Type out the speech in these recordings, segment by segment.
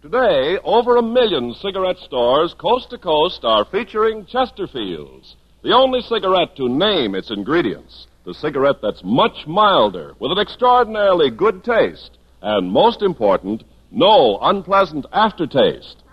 Today, over a million cigarette stores coast to coast are featuring Chesterfields, the only cigarette to name its ingredients. The cigarette that's much milder, with an extraordinarily good taste, and most important, no unpleasant aftertaste.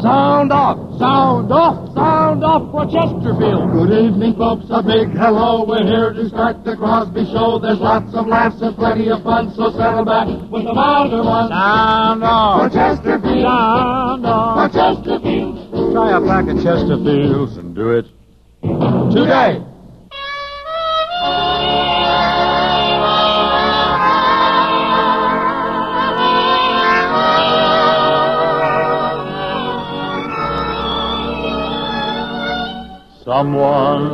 Sound off! Sound off! Sound off for Chesterfield! Good evening, folks. A big hello. We're here to start the Crosby Show. There's lots of laughs and plenty of fun, so settle back with the milder one. Sound For off! Chesterfield. Sound For off! Chesterfield. Try a pack of Chesterfields and do it today. Someone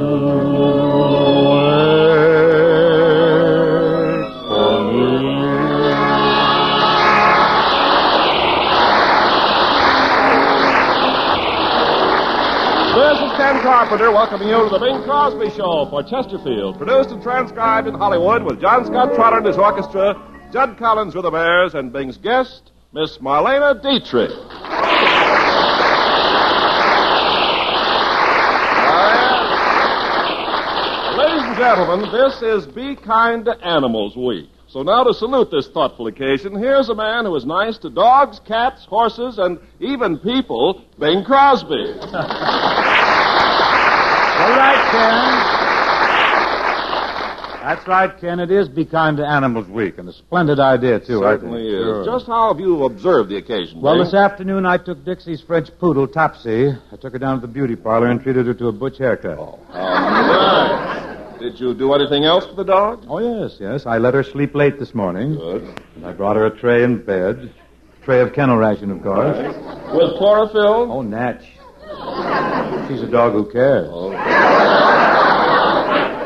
Ken Carpenter welcoming you to the Bing Crosby Show for Chesterfield, produced and transcribed in Hollywood with John Scott Trotter and his orchestra, Jud Conlon with the Rhythmaires, and Bing's guest, Miss Marlene Dietrich. Ah, yes. Ladies and gentlemen, this is Be Kind to Animals Week. So now to salute this thoughtful occasion, here's a man who is nice to dogs, cats, horses, and even people, Bing Crosby. All right, Ken. That's right, Ken. It is Be Kind to Animals Week, and a splendid idea, too, I think. Certainly is. Sure. Just how have you observed the occasion? Well, Bing? this afternoon I took Dixie's French poodle, Topsy. I took her down to the beauty parlor and treated her to a butch haircut. Oh, All right. Did you do anything else for the dog? Oh, yes, yes. I let her sleep late this morning. Good. And I brought her a tray in bed. Tray of kennel ration, of course. With chlorophyll? Oh, Natch. She's a dog who cares.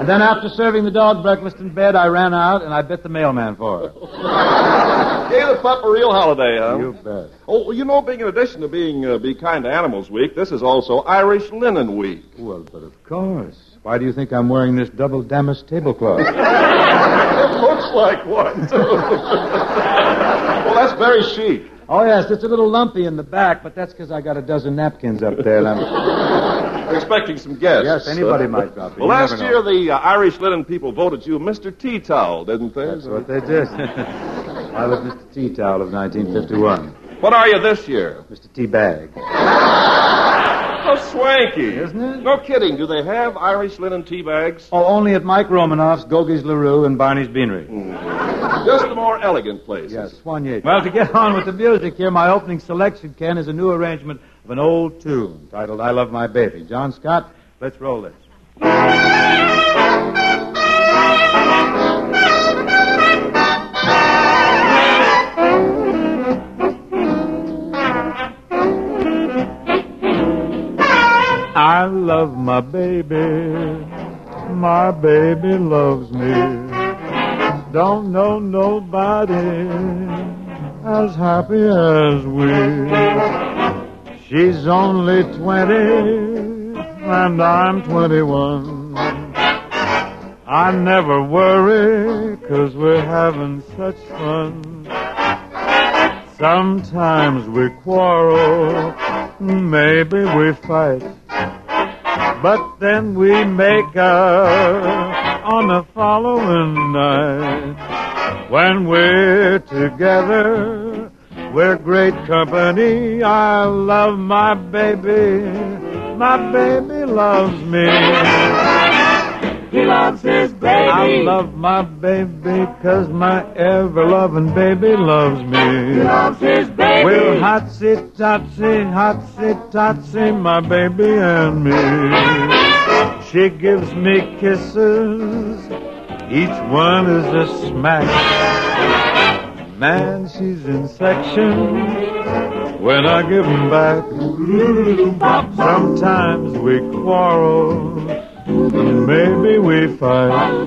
And then after serving the dog breakfast in bed, I ran out and I bit the mailman for her. Gave the pup a real holiday, huh? You bet. Oh, you know, being in addition to being uh, Be Kind to Animals Week, this is also Irish Linen Week. Well, but of course. Why do you think I'm wearing this double damask tablecloth? It looks like one, too. well, that's very chic. oh, yes, it's a little lumpy in the back, but that's because I got a dozen napkins up there. I'm- We're expecting some guests. Yes, anybody Uh, might drop in. Well, last year the uh, Irish Linen people voted you Mr. Tea Towel, didn't they? That's what they did. I was Mr. Tea Towel of 1951. What are you this year? Mr. Tea Bag. swanky. Isn't it? No kidding. Do they have Irish linen tea bags? Oh, only at Mike Romanoff's, Gogie's LaRue, and Barney's Beanery. Hmm. Just the more elegant places. Yes, Soigné. Well, to get on with the music here, my opening selection, Ken, is a new arrangement of an old tune titled I Love My Baby. John Scott, let's roll this. I love my baby. My baby loves me. Don't know nobody as happy as we. She's only 20 and I'm 21. I never worry cause we're having such fun. Sometimes we quarrel, maybe we fight. But then we make up on the following night. When we're together, we're great company. I love my baby. My baby loves me. He loves his baby. I love my baby 'cause my ever-loving baby loves me. He loves his baby. We're hotsy totsy, hotsy totsy, my baby and me. She gives me kisses, each one is a smack. Man, she's in section when I give 'em back. Sometimes we quarrel, maybe we fight.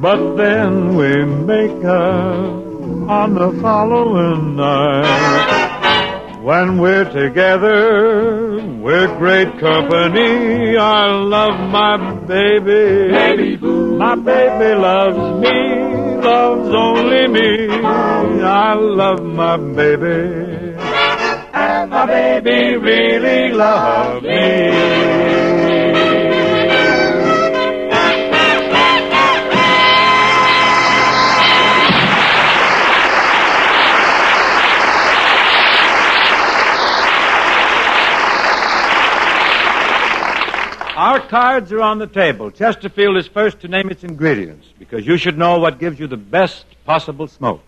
But then we make up on the following night. When we're together, we're great company. I love my baby. Baby boo. My baby loves me. loves only me. I love my baby. And my baby really loves me. Our cards are on the table. Chesterfield is first to name its ingredients because you should know what gives you the best possible smoke.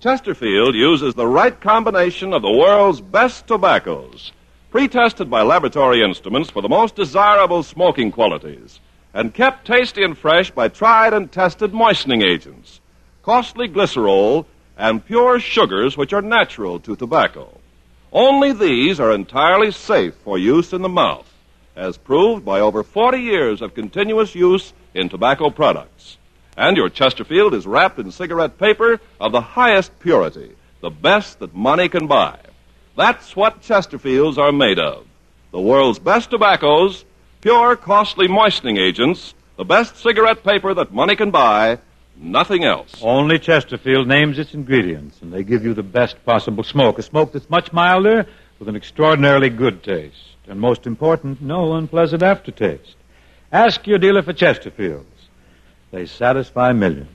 Chesterfield uses the right combination of the world's best tobaccos, pre-tested by laboratory instruments for the most desirable smoking qualities, and kept tasty and fresh by tried and tested moistening agents, costly glycerol, and pure sugars which are natural to tobacco. Only these are entirely safe for use in the mouth, as proved by over 40 years of continuous use in tobacco products. And your Chesterfield is wrapped in cigarette paper of the highest purity, the best that money can buy. That's what Chesterfields are made of. The world's best tobaccos, pure, costly moistening agents, the best cigarette paper that money can buy, nothing else. Only Chesterfield names its ingredients, and they give you the best possible smoke. A smoke that's much milder with an extraordinarily good taste. And most important, no unpleasant aftertaste. Ask your dealer for Chesterfields. They satisfy millions.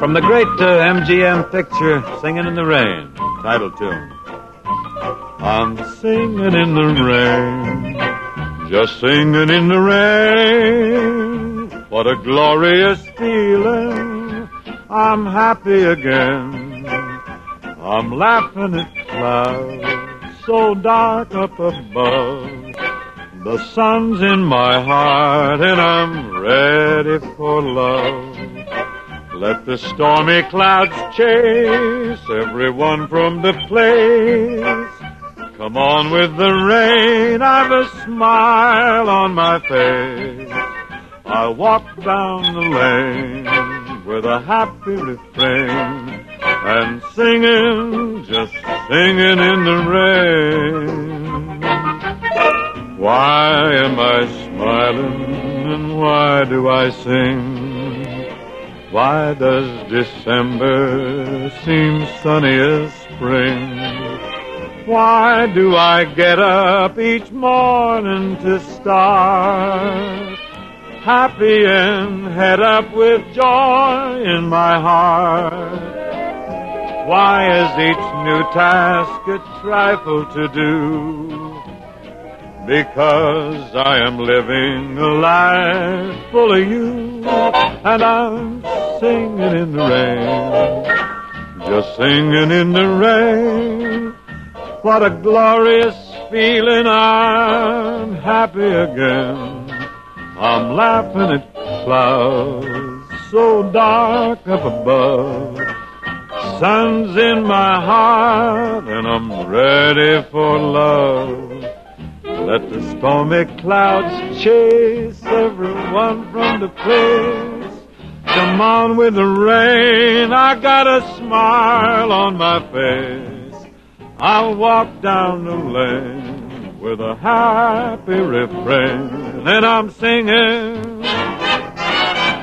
From the great uh, MGM picture, Singing in the Rain, title tune. I'm singing in the rain, just singing in the rain. What a glorious feeling. I'm happy again. I'm laughing at clouds so dark up above. The sun's in my heart and I'm ready for love. Let the stormy clouds chase everyone from the place. Come on with the rain, I've a smile on my face. I walk down the lane with a happy refrain and singing, just singing in the rain. Why am I smiling and why do I sing? Why does December seem sunny as spring? Why do I get up each morning to start? Happy and head up with joy in my heart. Why is each new task a trifle to do? Because I am living a life full of you, and I'm singing in the rain, just singing in the rain. What a glorious feeling, I'm happy again. I'm laughing at clouds so dark up above. Sun's in my heart and I'm ready for love. Let the stormy clouds chase everyone from the place. Come on with the rain, I got a smile on my face. I'll walk down the lane with a happy refrain, and I'm singing,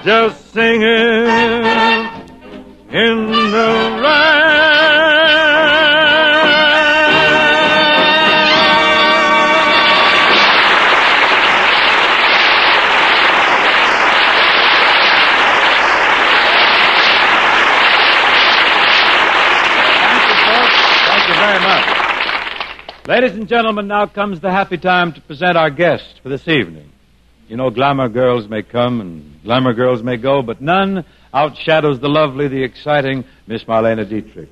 just singing in the rain. Thank you, folks. Thank you very much. Ladies and gentlemen, now comes the happy time to present our guest for this evening. You know, glamour girls may come and glamour girls may go, but none outshadows the lovely, the exciting Miss Marlene Dietrich.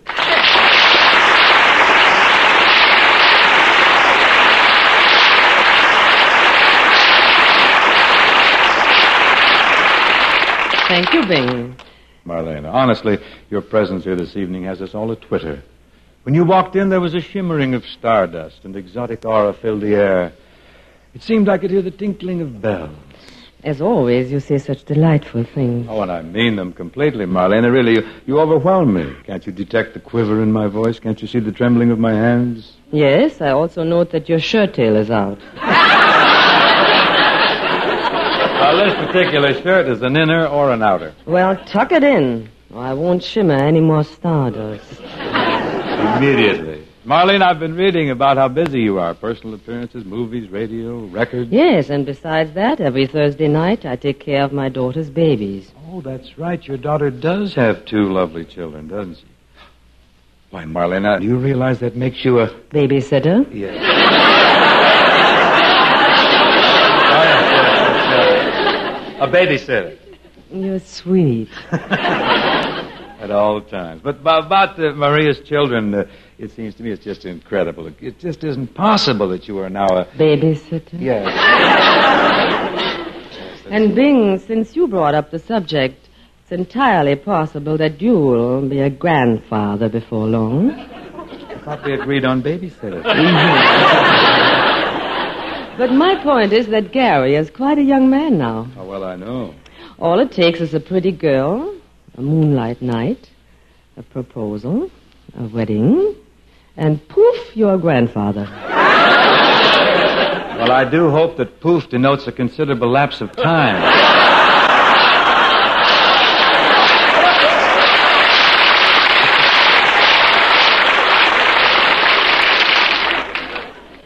Thank you, Bing. Marlene, honestly, your presence here this evening has us all a twitter. When you walked in, there was a shimmering of stardust, and exotic aura filled the air. It seemed I could hear the tinkling of bells. As always, you say such delightful things. Oh, and I mean them completely, Marlene. Really, you, you overwhelm me. Can't you detect the quiver in my voice? Can't you see the trembling of my hands? Yes, I also note that your shirt tail is out. now, this particular shirt is an inner or an outer. Well, tuck it in, or I won't shimmer any more stardust. Immediately. Marlene, I've been reading about how busy you are. Personal appearances, movies, radio, records. Yes, and besides that, every Thursday night I take care of my daughter's babies. Oh, that's right. Your daughter does have two lovely children, doesn't she? Why, Marlene, do you realize that makes you a... Babysitter? Yes. yes, yes, yes, a babysitter. You're sweet. At all times. But about, about uh, Maria's children, uh, it seems to me it's just incredible. It, it just isn't possible that you are now a... Babysitter? Yes. And Bing, since you brought up the subject, it's entirely possible that you'll be a grandfather before long. I thought we agreed on babysitter. But my point is that Gary is quite a young man now. Oh, well, I know. All it takes is a pretty girl, a moonlight night, a proposal, a wedding, and poof, you're grandfather. Well, I do hope that poof denotes a considerable lapse of time.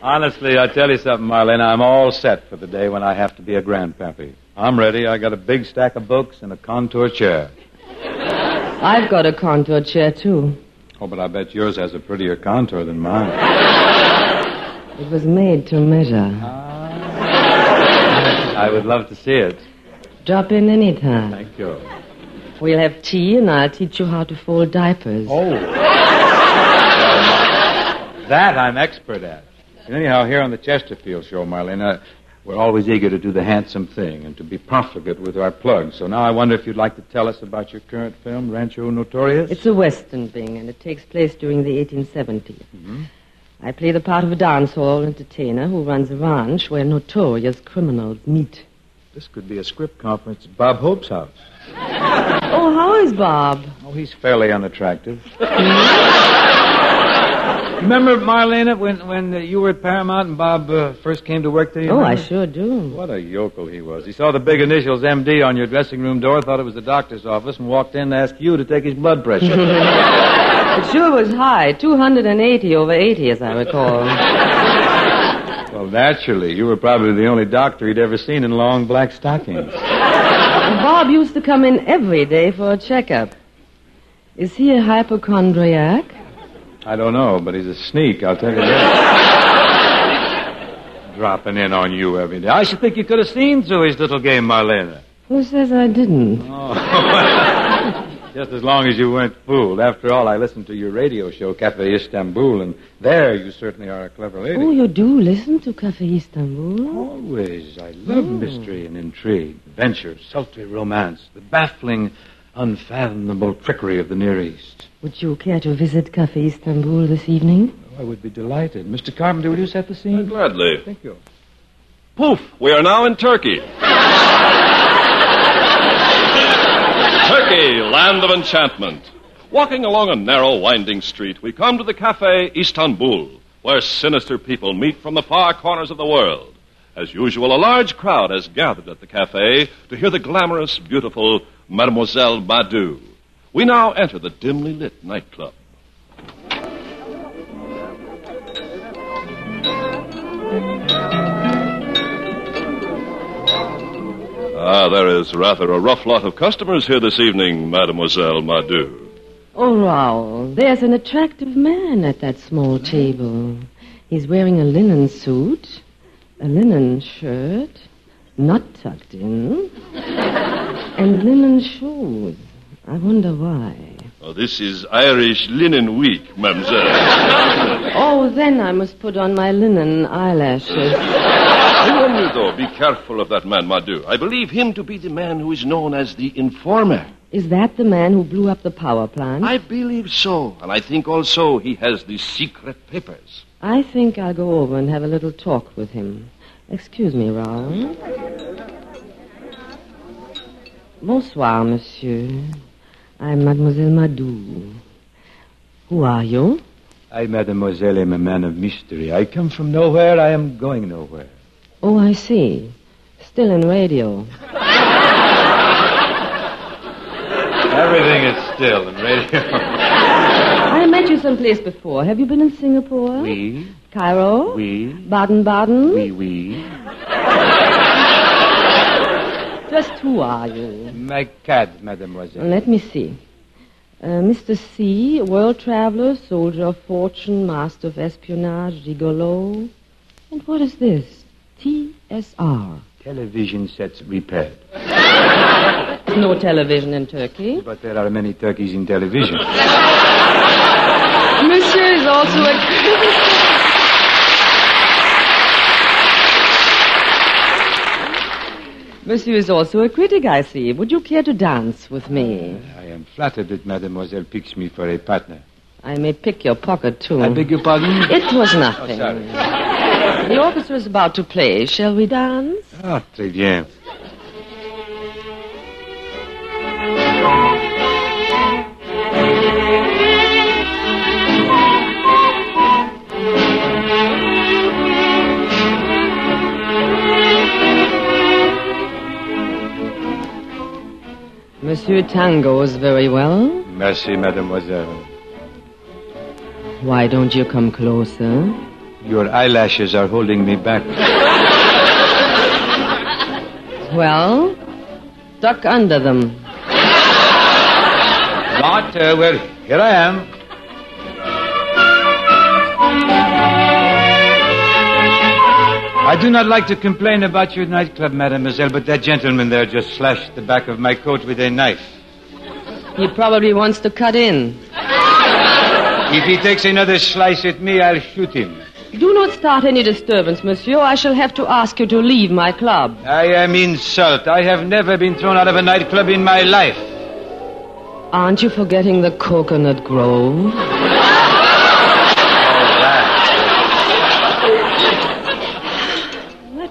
Honestly, I tell you something, Marlene, I'm all set for the day when I have to be a grandpappy. I'm ready. I got a big stack of books and a contour chair. I've got a contour chair, too. Oh, but I bet yours has a prettier contour than mine. It was made to measure. I would love to see it. Drop in anytime. Thank you. We'll have tea, and I'll teach you how to fold diapers. Oh. that I'm expert at. Anyhow, here on the Chesterfield show, Marlene, uh, we're always eager to do the handsome thing and to be profligate with our plugs. So now I wonder if you'd like to tell us about your current film, Rancho Notorious? It's a western thing, and it takes place during the 1870s. Mm-hmm. I play the part of a dance hall entertainer who runs a ranch where notorious criminals meet. This could be a script conference at Bob Hope's house. Oh, how is Bob? Oh, he's fairly unattractive. Remember, Marlene, when, when uh, you were at Paramount and Bob uh, first came to work there? you Oh, I remember? sure do. What a yokel he was. He saw the big initials MD on your dressing room door, thought it was the doctor's office, and walked in to ask you to take his blood pressure. It sure was high, 280 over 80, as I recall. well, naturally, you were probably the only doctor he'd ever seen in long black stockings. Bob used to come in every day for a checkup. Is he a hypochondriac? I don't know, but he's a sneak, I'll tell you that. Dropping in on you every day. I should think you could have seen through his little game, Marlene. Who says I didn't? Oh. Just as long as you weren't fooled. After all, I listened to your radio show, Cafe Istanbul, and there you certainly are a clever lady. Oh, you do listen to Cafe Istanbul? Always. I love mystery and intrigue, adventure, sultry romance, the baffling, unfathomable trickery of the Near East. Would you care to visit Cafe Istanbul this evening? Oh, I would be delighted. Mr. Carpenter, will you set the scene? Uh, gladly. Thank you. Poof, we are now in Turkey. Turkey, land of enchantment. Walking along a narrow, winding street, we come to the Cafe Istanbul, where sinister people meet from the far corners of the world. As usual, a large crowd has gathered at the cafe to hear the glamorous, beautiful Mademoiselle Madou. We now enter the dimly lit nightclub. Ah, there is rather a rough lot of customers here this evening, Mademoiselle Madou. Oh, Raoul, there's an attractive man at that small table. He's wearing a linen suit, a linen shirt, not tucked in, and linen shoes. I wonder why. Oh, this is Irish Linen Week, mademoiselle. Oh, then I must put on my linen eyelashes. You, though, be careful of that man, Madou. I believe him to be the man who is known as the informer. Is that the man who blew up the power plant? I believe so, and I think also he has the secret papers. I think I'll go over and have a little talk with him. Excuse me, Raoul. Bonsoir, monsieur. I'm Mademoiselle Madou. Who are you? I, mademoiselle, am a man of mystery. I come from nowhere. I am going nowhere. Oh, I see. Still in radio. Everything is still in radio. I met you someplace before. Have you been in Singapore? Oui, Cairo? oui, Baden-Baden? oui, oui. Just who are you? My cat, mademoiselle. Let me see. Uh, Mr. C, world traveler, soldier of fortune, master of espionage, gigolo. And what is this? TSR. Television sets repaired. No television in Turkey. But there are many turkeys in television. Monsieur is also a. Monsieur is also a critic, I see. Would you care to dance with me? I am flattered that mademoiselle picks me for a partner. I may pick your pocket, too. I beg your pardon? It was nothing. Oh, sorry. The orchestra is about to play. Shall we dance? Ah, très bien. Monsieur tangos very well. Merci, mademoiselle. Why don't you come closer? Your eyelashes are holding me back. Well, duck under them. Not, uh, well, here I am. I do not like to complain about your nightclub, mademoiselle, but that gentleman there just slashed the back of my coat with a knife. He probably wants to cut in. If he takes another slice at me, I'll shoot him. Do not start any disturbance, monsieur. I shall have to ask you to leave my club. I am insulted. I have never been thrown out of a nightclub in my life. Aren't you forgetting the coconut grove?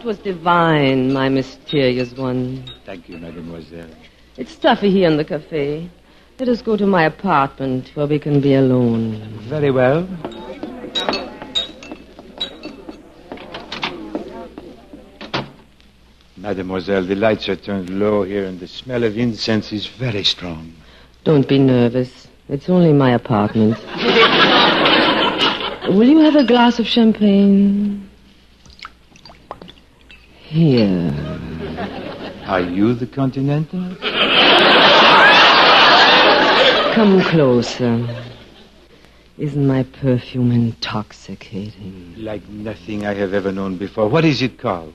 That was divine, my mysterious one. Thank you, mademoiselle. It's stuffy here in the cafe. Let us go to my apartment where we can be alone. Very well. Mademoiselle, the lights are turned low here, and the smell of incense is very strong. Don't be nervous. It's only my apartment. Will you have a glass of champagne? Here. Are you the Continental? Come closer. Isn't my perfume intoxicating? Like nothing I have ever known before. What is it called?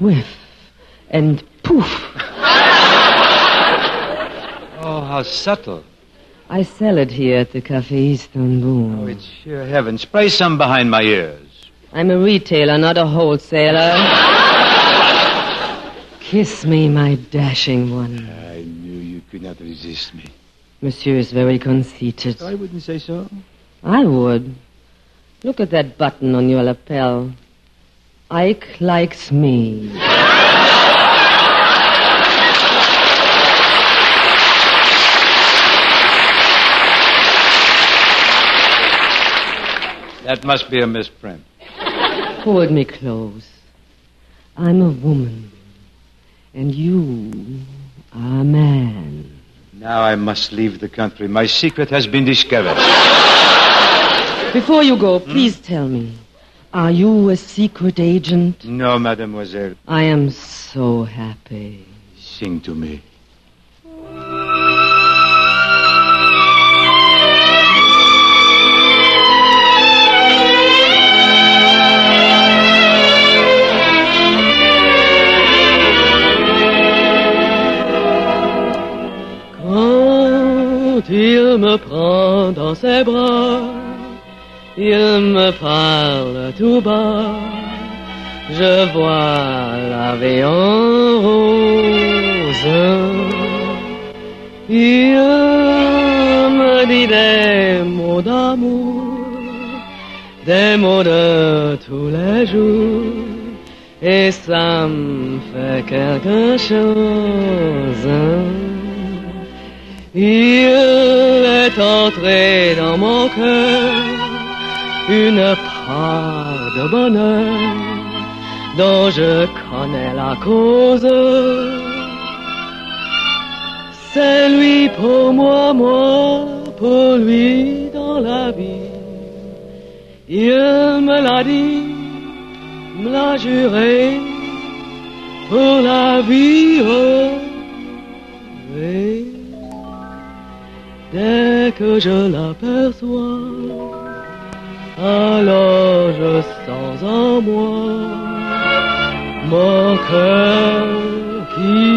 Whiff and poof. Oh, how subtle. I sell it here at the Cafe Istanbul. Oh, it's uh, sheer heaven. Spray some behind my ears. I'm a retailer, not a wholesaler. Kiss me, my dashing one. I knew you could not resist me. Monsieur is very conceited. I wouldn't say so. I would. Look at that button on your lapel. Ike likes me. That must be a misprint. Hold me close. I'm a woman. And you are a man. Now I must leave the country. My secret has been discovered. Before you go, please hmm? tell me. Are you a secret agent? No, mademoiselle. I am so happy. Sing to me. Me prend dans ses bras, il me parle tout bas. Je vois la vie en rose. Il me dit des mots d'amour, des mots de tous les jours, et ça me fait quelque chose. Il est entré dans mon cœur une part de bonheur dont je connais la cause. C'est lui pour moi, moi pour lui dans la vie. Il me l'a dit, me l'a juré pour la vie. Dès que je l'aperçois, alors je sens en moi mon cœur qui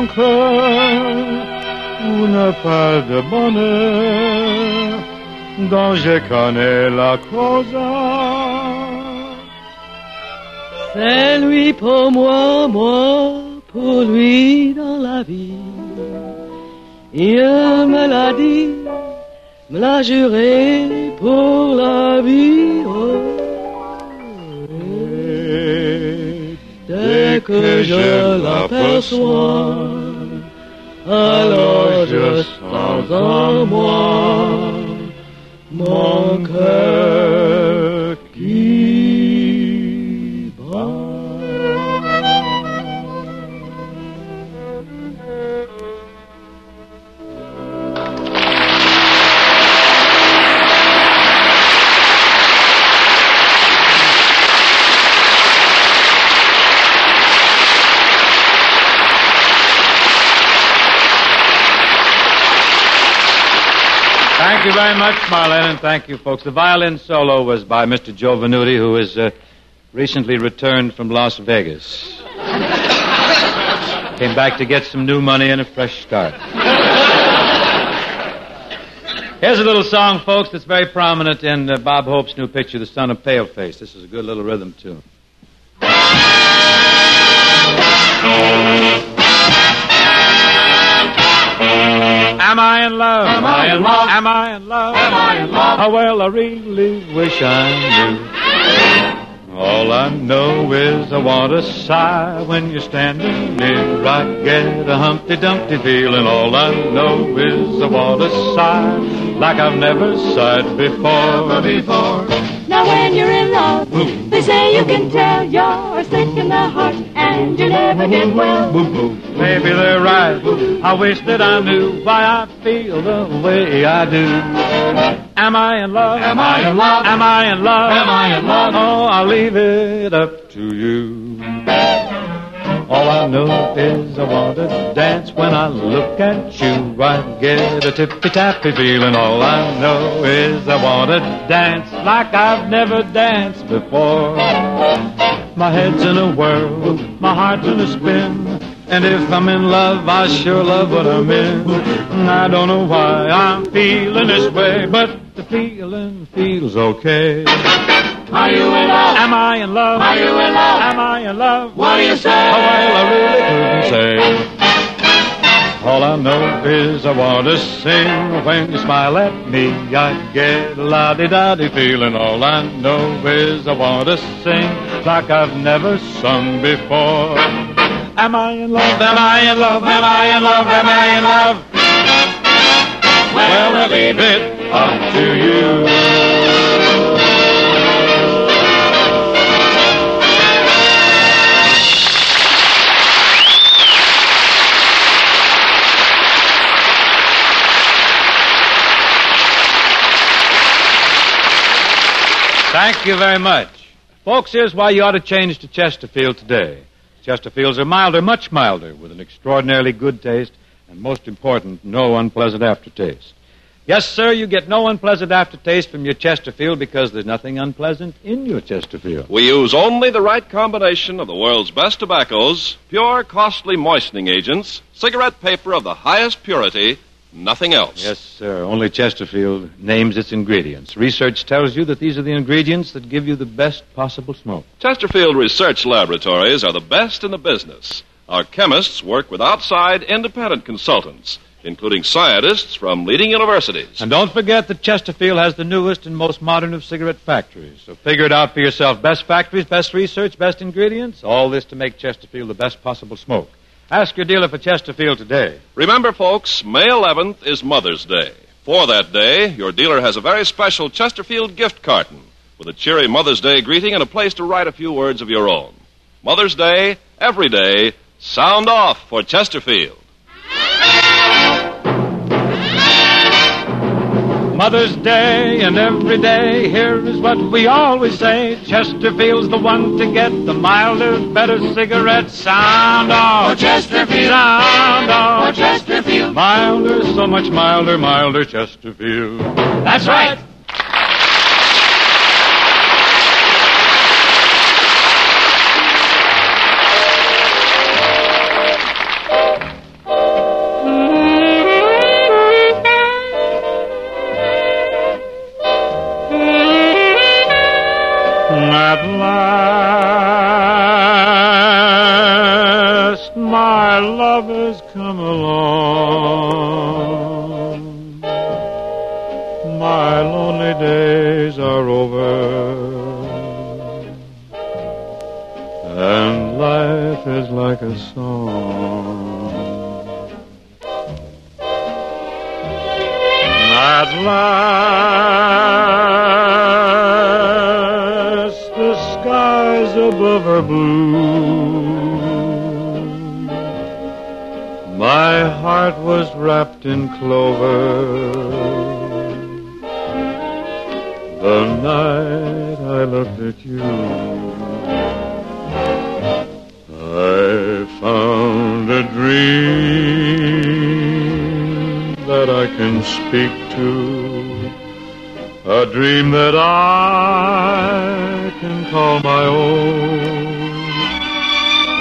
mon cœur une de bonheur dont je connais la cause. C'est lui pour moi, moi pour lui dans la vie. Il me l'a dit, me l'a juré pour la vie. Que je l'aperçois, alors je sens en moi mon cœur qui Marlene, and thank you, folks. The violin solo was by Mr. Joe Venuti, who is uh, recently returned from Las Vegas. Came back to get some new money and a fresh start. Here's a little song, folks, that's very prominent in uh, Bob Hope's new picture, The Son of Paleface. This is a good little rhythm tune. Am I in love? Am I in love? Am I in love? Am I in love? Oh, well, I really wish I knew. All I know is I want to sigh when you're standing near. I get a Humpty Dumpty feeling. All I know is I want to sigh like I've never sighed before. before. Now when you're in love, they say you can tell you're sick in the heart and you never get well. Maybe they're right. I wish that I knew why I feel the way I do. Am I in love? Am I in love? Am I in love? Am I in love? Oh, I'll leave it up to you. All I know is I want to dance when I look at you. I get a tippy tappy feeling. All I know is I want to dance like I've never danced before. My head's in a whirl, my heart's in a spin. And if I'm in love, I sure love what I'm in. I don't know why I'm feeling this way, but the feeling feels okay. Are you in love? Am I in love? Are you in love? Am I in love? What do you say? Oh, well, I really couldn't say. All I know is I want to sing when you smile at me. I get a la-di-da-di feeling. All I know is I want to sing like I've never sung before. Am I in love? Am I in love? Am I in love? Am I in love? Well, I leave it up to you. Thank you very much. Folks, here's why you ought to change to Chesterfield today. Chesterfields are milder, much milder, with an extraordinarily good taste, and most important, no unpleasant aftertaste. Yes, sir, you get no unpleasant aftertaste from your Chesterfield because there's nothing unpleasant in your Chesterfield. We use only the right combination of the world's best tobaccos, pure, costly moistening agents, cigarette paper of the highest purity, nothing else. Yes, sir. Only Chesterfield names its ingredients. Research tells you that these are the ingredients that give you the best possible smoke. Chesterfield Research Laboratories are the best in the business. Our chemists work with outside independent consultants, including scientists from leading universities. And don't forget that Chesterfield has the newest and most modern of cigarette factories. So figure it out for yourself. Best factories, best research, best ingredients. All this to make Chesterfield the best possible smoke. Ask your dealer for Chesterfield today. Remember, folks, May 11th is Mother's Day. For that day, your dealer has a very special Chesterfield gift carton with a cheery Mother's Day greeting and a place to write a few words of your own. Mother's Day, every day, sound off for Chesterfield. Mother's Day and every day, here is what we always say. Chesterfield's the one to get the milder, better cigarette. Sound off. For Chesterfield. Sound off. For Chesterfield. Milder, so much milder, milder Chesterfield. That's right. At last, the skies above are blue. My heart was wrapped in clover. The night I looked at you, I found a dream that I can speak a dream that I can call my own.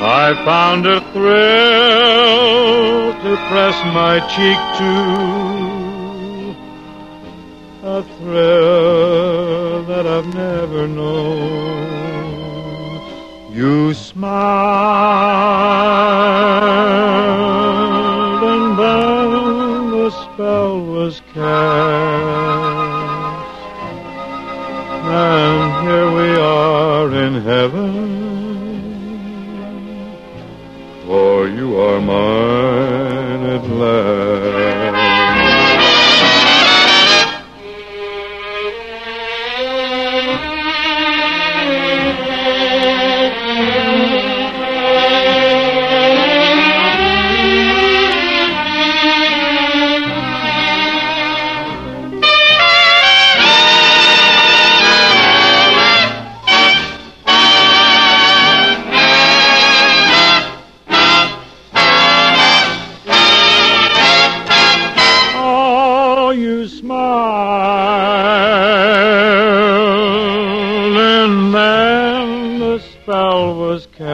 I found a thrill to press my cheek to, a thrill that I've never known. You smiled spell was cast.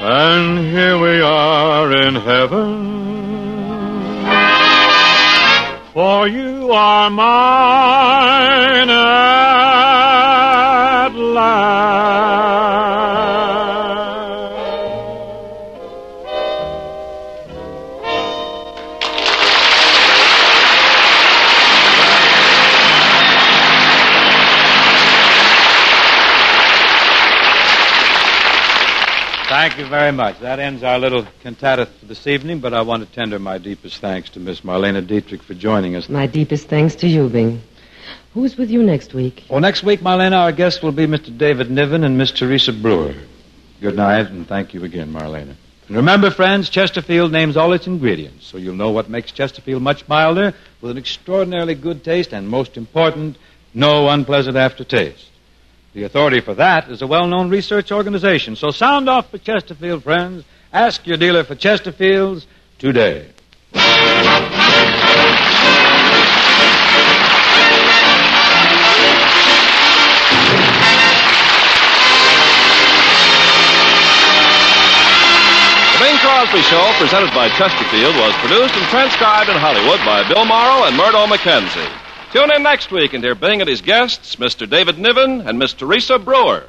And here we are in heaven, for you are mine very much. That ends our little cantata for this evening, but I want to tender my deepest thanks to Miss Marlene Dietrich for joining us. My deepest thanks to you, Bing. Who's with you next week? Well, next week, Marlene, our guests will be Mr. David Niven and Miss Teresa Brewer. Good night, and thank you again, Marlene. And remember, friends, Chesterfield names all its ingredients, so you'll know what makes Chesterfield much milder, with an extraordinarily good taste, and most important, no unpleasant aftertaste. The authority for that is a well-known research organization. So sound off for Chesterfield, friends. Ask your dealer for Chesterfields today. Crosby Show, presented by Chesterfield, was produced and transcribed in Hollywood by Bill Morrow and Murdo McKenzie. Tune in next week and hear Bing and his guests, Mr. David Niven and Miss Teresa Brewer.